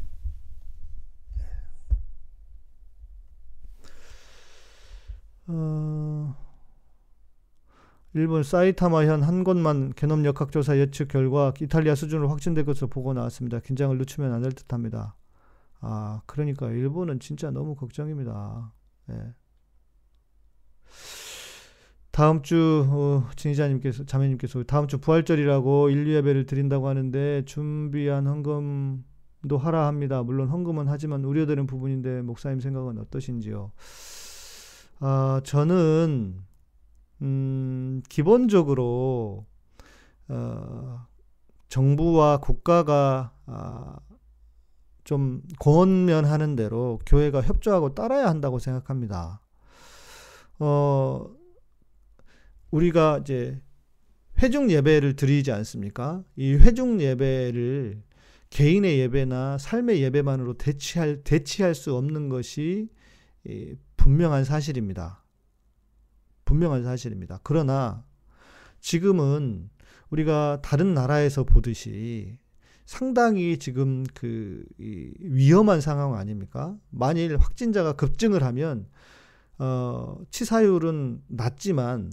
어, 일본 사이타마현 한 곳만 개놈 역학조사 예측 결과 이탈리아 수준으로 확진될 것으로 보고 나왔습니다. 긴장을 늦추면 안 될 듯합니다. 아, 그러니까 일본은 진짜 너무 걱정입니다. 예. 다음 주 어, 진희자님께서 자매님께서 다음 주 부활절이라고 인류 예배를 드린다고 하는데 준비한 헌금도 하라 합니다. 물론 헌금은 하지만 우려되는 부분인데 목사님 생각은 어떠신지요? 아 저는 음, 기본적으로 어, 정부와 국가가 아, 좀 권면하는 대로 교회가 협조하고 따라야 한다고 생각합니다. 어, 우리가 이제 회중 예배를 드리지 않습니까? 이 회중 예배를 개인의 예배나 삶의 예배만으로 대치할 대치할 수 없는 것이 분명한 사실입니다. 분명한 사실입니다. 그러나 지금은 우리가 다른 나라에서 보듯이 상당히 지금 그 위험한 상황 아닙니까? 만일 확진자가 급증을 하면 어 치사율은 낮지만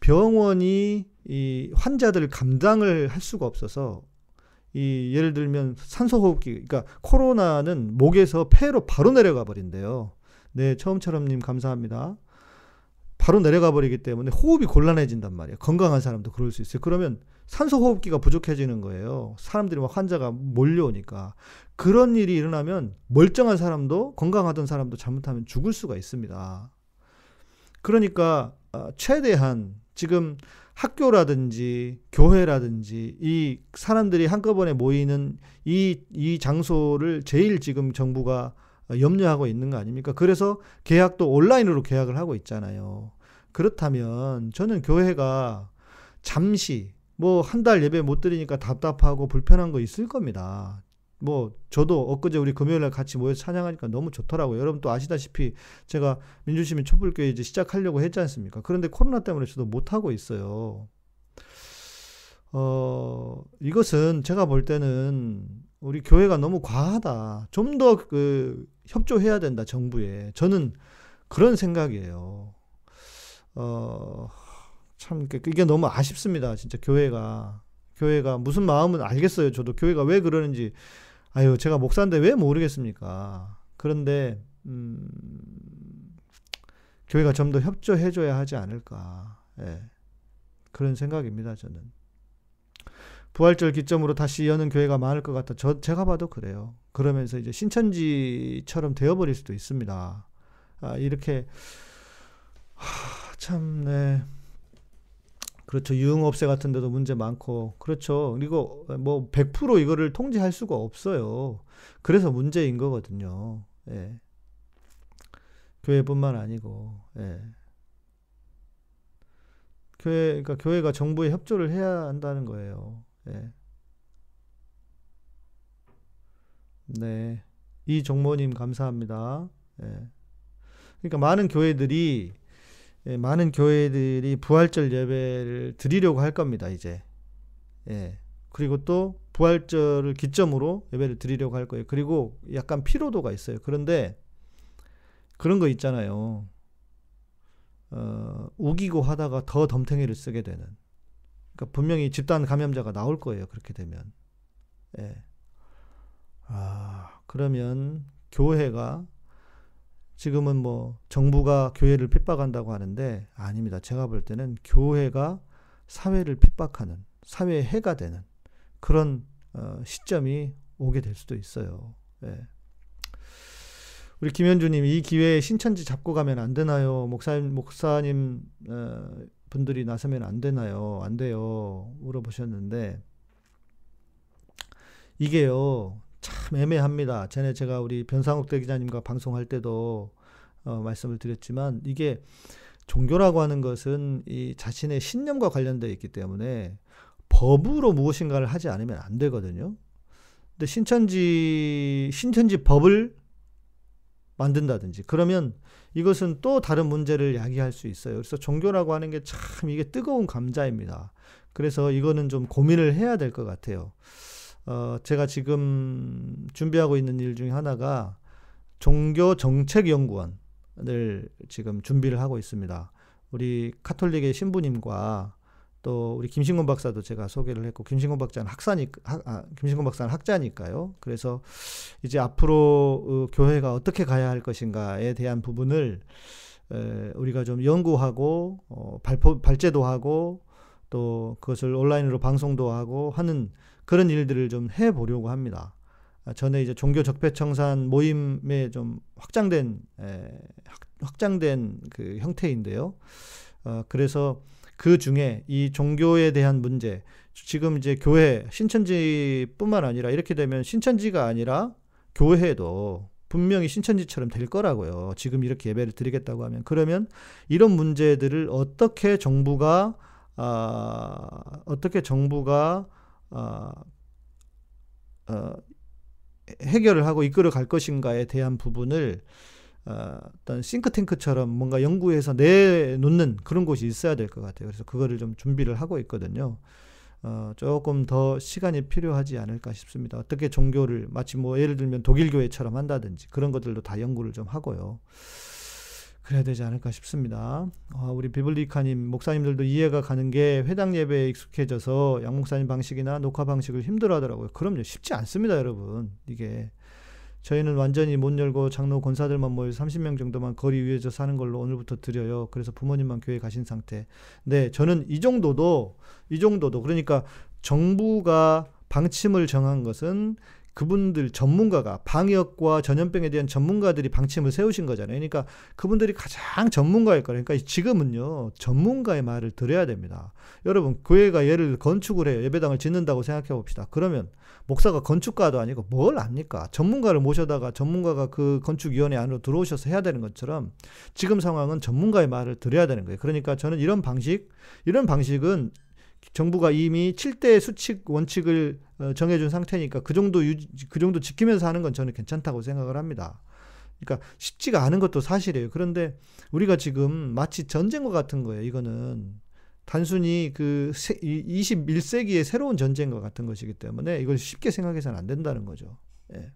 병원이 이 환자들을 감당을 할 수가 없어서 이 예를 들면 산소호흡기 그러니까 코로나는 목에서 폐로 바로 내려가 버린대요. 네, 처음처럼님 감사합니다. 바로 내려가 버리기 때문에 호흡이 곤란해진단 말이에요. 건강한 사람도 그럴 수 있어요. 그러면 산소 호흡기가 부족해지는 거예요. 사람들이 막 환자가 몰려오니까. 그런 일이 일어나면 멀쩡한 사람도 건강하던 사람도 잘못하면 죽을 수가 있습니다. 그러니까 아, 최대한 지금 학교라든지 교회라든지 이 사람들이 한꺼번에 모이는 이, 이 장소를 제일 지금 정부가 염려하고 있는 거 아닙니까? 그래서 계약도 온라인으로 계약을 하고 있잖아요. 그렇다면 저는 교회가 잠시 뭐 한 달 예배 못 드리니까 답답하고 불편한 거 있을 겁니다. 뭐 저도 엊그제 우리 금요일 날 같이 모여서 찬양하니까 너무 좋더라고요. 여러분 또 아시다시피 제가 민주시민 촛불교회 이제 시작하려고 했지 않습니까? 그런데 코로나 때문에 저도 못 하고 있어요. 어, 이것은 제가 볼 때는 우리 교회가 너무 과하다. 좀 더 그 협조해야 된다, 정부에. 저는 그런 생각이에요. 어, 참, 이게 너무 아쉽습니다. 진짜 교회가. 교회가 무슨 마음은 알겠어요. 저도 교회가 왜 그러는지 아유, 제가 목사인데 왜 모르겠습니까? 그런데, 음, 교회가 좀 더 협조해줘야 하지 않을까. 예. 그런 생각입니다, 저는. 부활절 기점으로 다시 여는 교회가 많을 것 같다. 저, 제가 봐도 그래요. 그러면서 이제 신천지처럼 되어버릴 수도 있습니다. 아, 이렇게, 하, 참, 네. 그렇죠. 유흥업체 같은 데도 문제 많고. 그렇죠. 그리고 뭐 100% 이거를 통제할 수가 없어요. 그래서 문제인 거거든요. 예. 교회뿐만 아니고. 예. 교회 그러니까 교회가 정부에 협조를 해야 한다는 거예요. 예. 네. 이 종모님 감사합니다. 예. 그러니까 많은 교회들이 예, 많은 교회들이 부활절 예배를 드리려고 할 겁니다, 이제. 예. 그리고 또 부활절을 기점으로 예배를 드리려고 할 거예요. 그리고 약간 피로도가 있어요. 그런데 그런 거 있잖아요. 어, 우기고 하다가 더 덤탱이를 쓰게 되는. 그러니까 분명히 집단 감염자가 나올 거예요. 그렇게 되면. 예. 아, 그러면 교회가 지금은 뭐 정부가 교회를 핍박한다고 하는데 아닙니다. 제가 볼 때는 교회가 사회를 핍박하는 사회의 해가 되는 그런 어, 시점이 오게 될 수도 있어요. 예. 우리 김현주님 이 기회에 신천지 잡고 가면 안 되나요? 목사님 목사님 어, 분들이 나서면 안 되나요? 안 돼요. 물어보셨는데 이게요 참 애매합니다. 전에 제가 우리 변상욱 대기자님과 방송할 때도 어, 말씀을 드렸지만 이게 종교라고 하는 것은 이 자신의 신념과 관련되어 있기 때문에 법으로 무엇인가를 하지 않으면 안 되거든요. 근데 신천지 신천지 법을 만든다든지 그러면 이것은 또 다른 문제를 야기할 수 있어요. 그래서 종교라고 하는 게 참 이게 뜨거운 감자입니다. 그래서 이거는 좀 고민을 해야 될 것 같아요. 어, 제가 지금 준비하고 있는 일 중에 하나가 종교 정책 연구원을 지금 준비를 하고 있습니다. 우리 카톨릭의 신부님과 또 우리 김신곤 박사도 제가 소개를 했고 김신곤 박사는 학사니 학, 아, 김신곤 박사는 학자니까요. 그래서 이제 앞으로 어, 교회가 어떻게 가야 할 것인가에 대한 부분을 에, 우리가 좀 연구하고 어, 발표 발제도 하고 또 그것을 온라인으로 방송도 하고 하는 그런 일들을 좀 해보려고 합니다. 아, 전에 이제 종교 적폐청산 모임에 좀 확장된 에, 확 장된 그 형태인데요. 어, 그래서 그 중에 이 종교에 대한 문제, 지금 이제 교회, 신천지뿐만 아니라 이렇게 되면 신천지가 아니라 교회도 분명히 신천지처럼 될 거라고요. 지금 이렇게 예배를 드리겠다고 하면. 그러면 이런 문제들을 어떻게 정부가, 아, 어떻게 정부가, 아, 어, 해결을 하고 이끌어 갈 것인가에 대한 부분을 어, 어떤 싱크탱크처럼 뭔가 연구해서 내놓는 그런 곳이 있어야 될 것 같아요. 그래서 그거를 좀 준비를 하고 있거든요. 어, 조금 더 시간이 필요하지 않을까 싶습니다. 어떻게 종교를 마치 뭐 예를 들면 독일 교회처럼 한다든지 그런 것들도 다 연구를 좀 하고요. 그래야 되지 않을까 싶습니다. 어, 우리 비블리카님 목사님들도 이해가 가는 게 회당 예배에 익숙해져서 양 목사님 방식이나 녹화 방식을 힘들어하더라고요. 그럼요, 쉽지 않습니다, 여러분. 이게 저희는 완전히 못 열고 장로 권사들만 모여 30명 정도만 거리 위에서 사는 걸로 오늘부터 드려요. 그래서 부모님만 교회 가신 상태. 네, 저는 이 정도도 이 정도도 그러니까 정부가 방침을 정한 것은 그분들 전문가가 방역과 전염병에 대한 전문가들이 방침을 세우신 거잖아요. 그러니까 그분들이 가장 전문가일 거예요. 그러니까 지금은요 전문가의 말을 들어야 됩니다. 여러분 교회가 예를 건축을 해요. 예배당을 짓는다고 생각해 봅시다. 그러면 목사가 건축가도 아니고 뭘 압니까? 전문가를 모셔다가 전문가가 그 건축위원회 안으로 들어오셔서 해야 되는 것처럼 지금 상황은 전문가의 말을 들어야 되는 거예요. 그러니까 저는 이런 방식, 이런 방식은 정부가 이미 7대 수칙 원칙을 어, 정해준 상태니까 그 정도 유지, 그 정도 지키면서 하는 건 저는 괜찮다고 생각을 합니다. 그러니까 쉽지가 않은 것도 사실이에요. 그런데 우리가 지금 마치 전쟁과 같은 거예요. 이거는 단순히 그 21세기의 새로운 전쟁과 같은 것이기 때문에 이걸 쉽게 생각해서는 안 된다는 거죠. 예.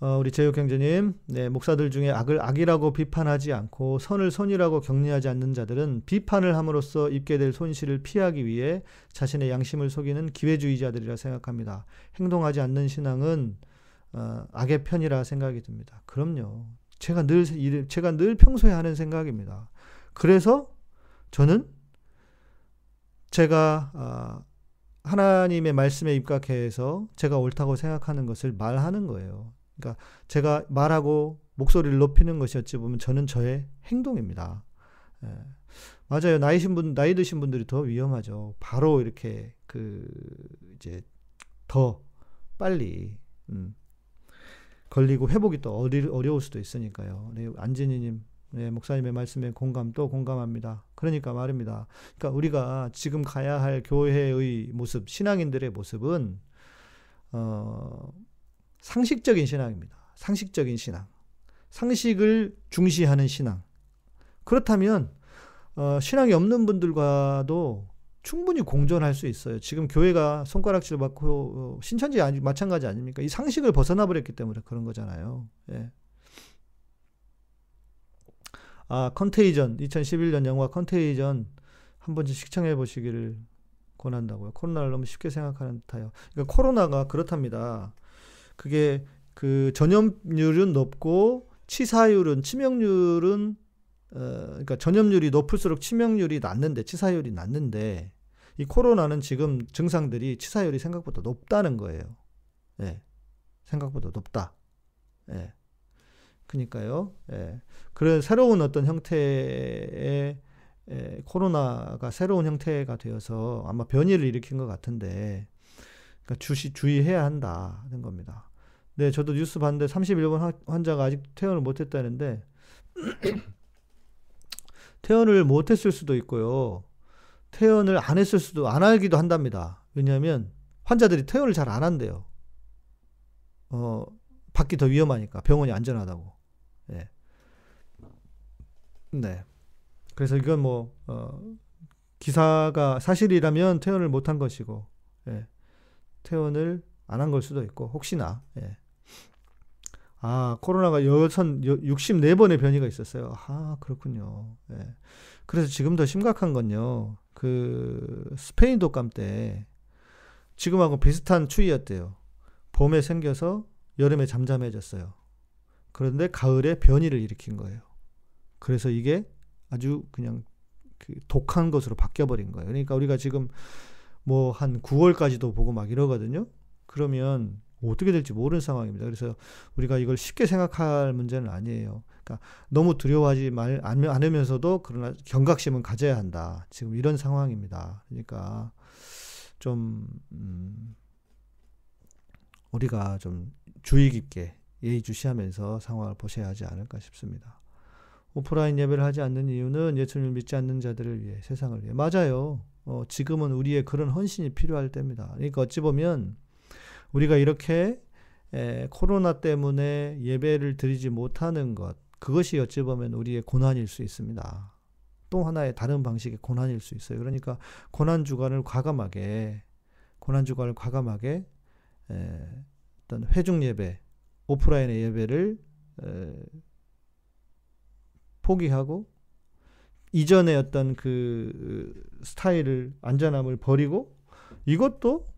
어, 우리 제육 형제님, 네, 목사들 중에 악을 악이라고 비판하지 않고 선을 선이라고 격리하지 않는 자들은 비판을 함으로써 입게 될 손실을 피하기 위해 자신의 양심을 속이는 기회주의자들이라 생각합니다. 행동하지 않는 신앙은 어, 악의 편이라 생각이 듭니다. 그럼요. 제가 늘 제가 늘 평소에 하는 생각입니다. 그래서 저는 제가 아, 하나님의 말씀에 입각해서 제가 옳다고 생각하는 것을 말하는 거예요. 그러니까 제가 말하고 목소리를 높이는 것이었지 보면 저는 저의 행동입니다. 예. 맞아요. 나이신 분, 나이 드신 분들이 더 위험하죠. 바로 이렇게 그 이제 더 빨리 음, 걸리고 회복이 또 어리, 어려울 수도 있으니까요. 네, 안진희님 네, 목사님의 말씀에 공감 또 공감합니다. 그러니까 말입니다. 그러니까 우리가 지금 가야 할 교회의 모습, 신앙인들의 모습은 어, 상식적인 신앙입니다. 상식적인 신앙. 상식을 중시하는 신앙. 그렇다면 어, 신앙이 없는 분들과도 충분히 공존할 수 있어요. 지금 교회가 손가락질 받고 어, 신천지 아니 마찬가지 아닙니까? 이 상식을 벗어나 버렸기 때문에 그런 거잖아요. 예. 아, 컨테이전 2011년 영화 컨테이전 한 번쯤 시청해 보시기를 권한다고요. 코로나를 너무 쉽게 생각하는 듯해요. 그러니까 코로나가 그렇답니다. 그게 그 전염률은 높고 치사율은 치명률은 어 그러니까 전염률이 높을수록 치명률이 낮는데 치사율이 낮는데 이 코로나는 지금 증상들이 치사율이 생각보다 높다는 거예요. 예. 생각보다 높다. 예. 그니까요. 예. 그런 새로운 어떤 형태의 에, 코로나가 새로운 형태가 되어서 아마 변이를 일으킨 것 같은데, 그러니까 주시, 주의해야 한다는 겁니다. 네, 저도 뉴스 봤는데 31번 환자가 아직 퇴원을 못했다는데, [CLEARS THROAT] 퇴원을 못했을 수도 있고요. 퇴원을 안 했을 수도, 안 하기도 한답니다. 왜냐하면 환자들이 퇴원을 잘 안 한대요. 어, 밖이 더 위험하니까. 병원이 안전하다고. 네. 네. 그래서 이건 뭐, 어, 기사가 사실이라면 퇴원을 못한 것이고, 예. 퇴원을 안 한 걸 수도 있고, 혹시나, 예. 아, 코로나가 여선 64번의 변이가 있었어요. 아, 그렇군요. 예. 그래서 지금 더 심각한 건요. 그 스페인 독감 때 지금하고 비슷한 추위였대요. 봄에 생겨서 여름에 잠잠해졌어요. 그런데 가을에 변이를 일으킨 거예요. 그래서 이게 아주 그냥 그 독한 것으로 바뀌어버린 거예요. 그러니까 우리가 지금 뭐 한 9월까지도 보고 막 이러거든요. 그러면 어떻게 될지 모르는 상황입니다. 그래서 우리가 이걸 쉽게 생각할 문제는 아니에요. 그러니까 너무 두려워하지 말 않으면서도 그러나 경각심은 가져야 한다. 지금 이런 상황입니다. 그러니까 좀 음, 우리가 좀 주의 깊게 예의주시하면서 상황을 보셔야 하지 않을까 싶습니다. 오프라인 예배를 하지 않는 이유는 예수님을 믿지 않는 자들을 위해 세상을 위해 맞아요. 어, 지금은 우리의 그런 헌신이 필요할 때입니다. 그러니까 어찌 보면 우리가 이렇게 에, 코로나 때문에 예배를 드리지 못하는 것 그것이 어찌 보면 우리의 고난일 수 있습니다. 또 하나의 다른 방식의 고난일 수 있어요. 그러니까 고난 주간을 과감하게 고난 주간을 과감하게 에, 어떤 회중 예배, 오프라인의 예배를 에, 포기하고 이전의 어떤 그 스타일을 안전함을 버리고 이것도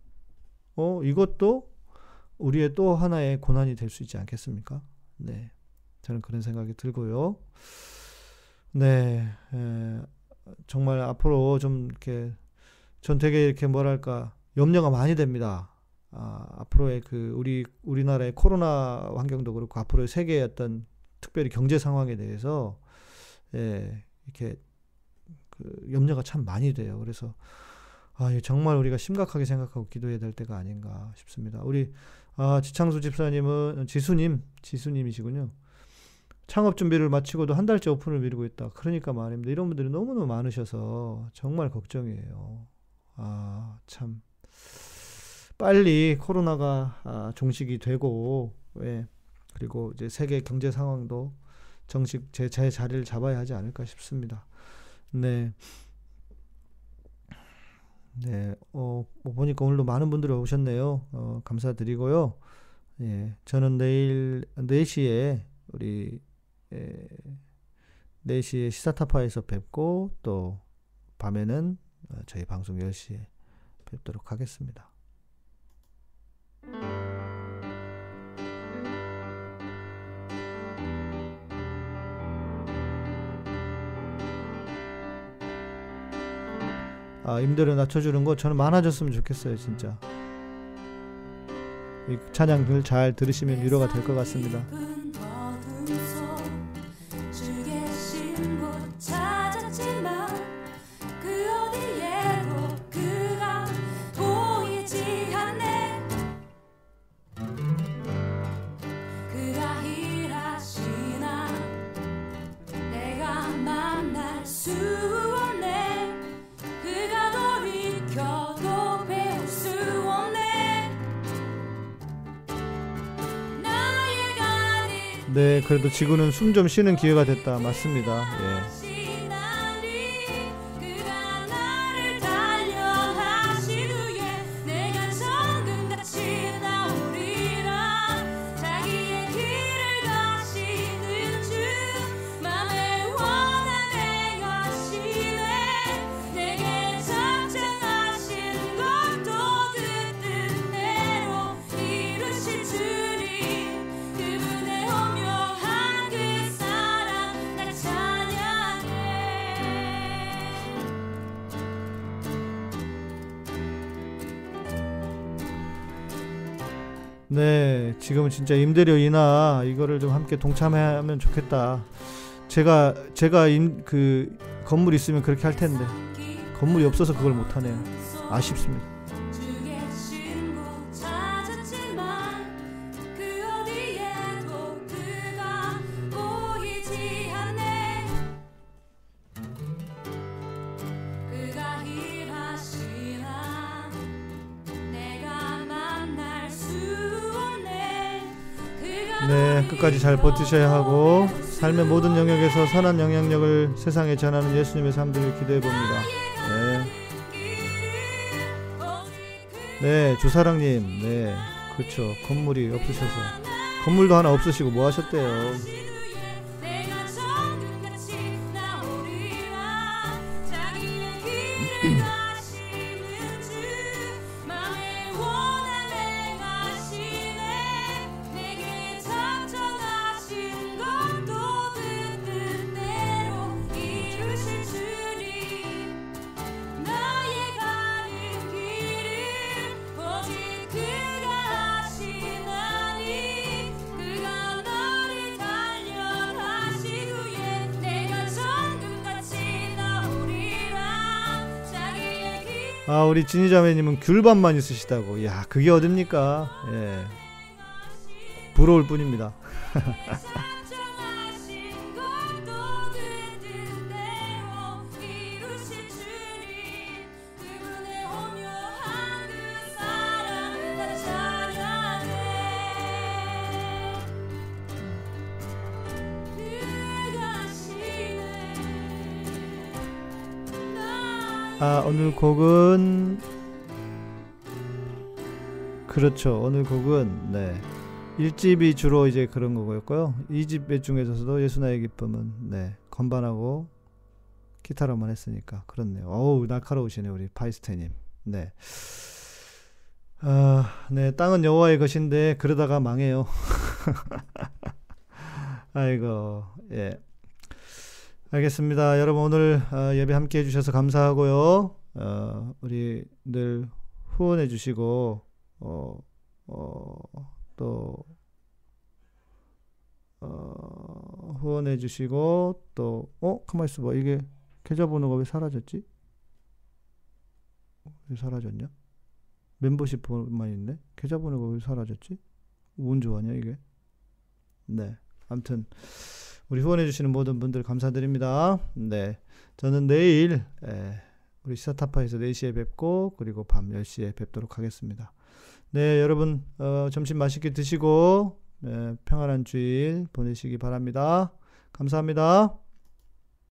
어 이것도 우리의 또 하나의 고난이 될 수 있지 않겠습니까? 네. 저는 그런 생각이 들고요. 네. 에, 정말 앞으로 좀 이렇게 전 되게 이렇게 뭐랄까 염려가 많이 됩니다. 아, 앞으로의 그 우리 우리나라의 코로나 환경도 그렇고 앞으로의 세계의 어떤 특별히 경제 상황에 대해서 예, 이렇게 그 염려가 참 많이 돼요. 그래서 아, 정말 우리가 심각하게 생각하고 기도해야 될 때가 아닌가 싶습니다. 우리 아, 지창수 집사님은 지수님, 지수님이시군요. 창업 준비를 마치고도 한 달째 오픈을 미루고 있다. 그러니까 말입니다. 이런 분들이 너무너무 많으셔서 정말 걱정이에요. 아, 참. 빨리 코로나가 아, 종식이 되고, 예. 그리고 이제 세계 경제 상황도 정식 제, 제 자리를 잡아야 하지 않을까 싶습니다. 네. 네, 어, 뭐 보니까 오늘도 많은 분들이 오셨네요. 어, 감사드리고요. 예, 저는 내일 4시에 우리 예, 4시에 시사타파에서 뵙고 또 밤에는 어, 저희 방송 10시에 뵙도록 하겠습니다. 아, 임대료 낮춰주는 거 저는 많아졌으면 좋겠어요, 진짜. 이 찬양들 잘 들으시면 위로가 될 것 같습니다. 그래도 지구는 숨 좀 쉬는 기회가 됐다. 맞습니다. 예. 네, 지금은 진짜 임대료 인하 이거를 좀 함께 동참하면 좋겠다. 제가 제가 임, 그 건물 있으면 그렇게 할 텐데 건물이 없어서 그걸 못 하네요. 아쉽습니다. 끝까지 잘 버티셔야 하고 삶의 모든 영역에서 선한 영향력을 세상에 전하는 예수님의 삶들을 기도해 봅니다. 네, 네, 주사랑님, 네, 그렇죠. 건물이 없으셔서 건물도 하나 없으시고 뭐 하셨대요? 우리 진희자매님은 귤밥만 있으시다고. 야, 그게 어딥니까? 예, 부러울 뿐입니다. [LAUGHS] 아, 오늘 곡은 그렇죠. 오늘 곡은 네. 1집이 주로 이제 그런 거고요. 2집 중에서도 예수나의 기쁨은 네. 건반하고 기타로만 했으니까 그렇네요. 어우, 날카로우시네 우리 파이스테 님. 네. 아, 네. 땅은 여호와의 것인데 그러다가 망해요. [LAUGHS] 아이고. 예. 알겠습니다. 여러분 오늘 어, 예배 함께 해주셔서 감사하고요. 어, 우리 늘 후원해 주시고 어, 어, 또 어, 후원해 주시고 또 어? 가만 있어 봐. 이게 계좌번호가 왜 사라졌지? 왜 사라졌냐? 멤버십 번호만 있네. 계좌번호가 왜 사라졌지? 운 좋아하냐 이게? 네. 아무튼 우리 후원해 주시는 모든 분들 감사드립니다. 네. 저는 내일 에, 우리 시사타파에서 4시에 뵙고 그리고 밤 10시에 뵙도록 하겠습니다. 네, 여러분 어, 점심 맛있게 드시고 에, 평안한 주일 보내시기 바랍니다. 감사합니다.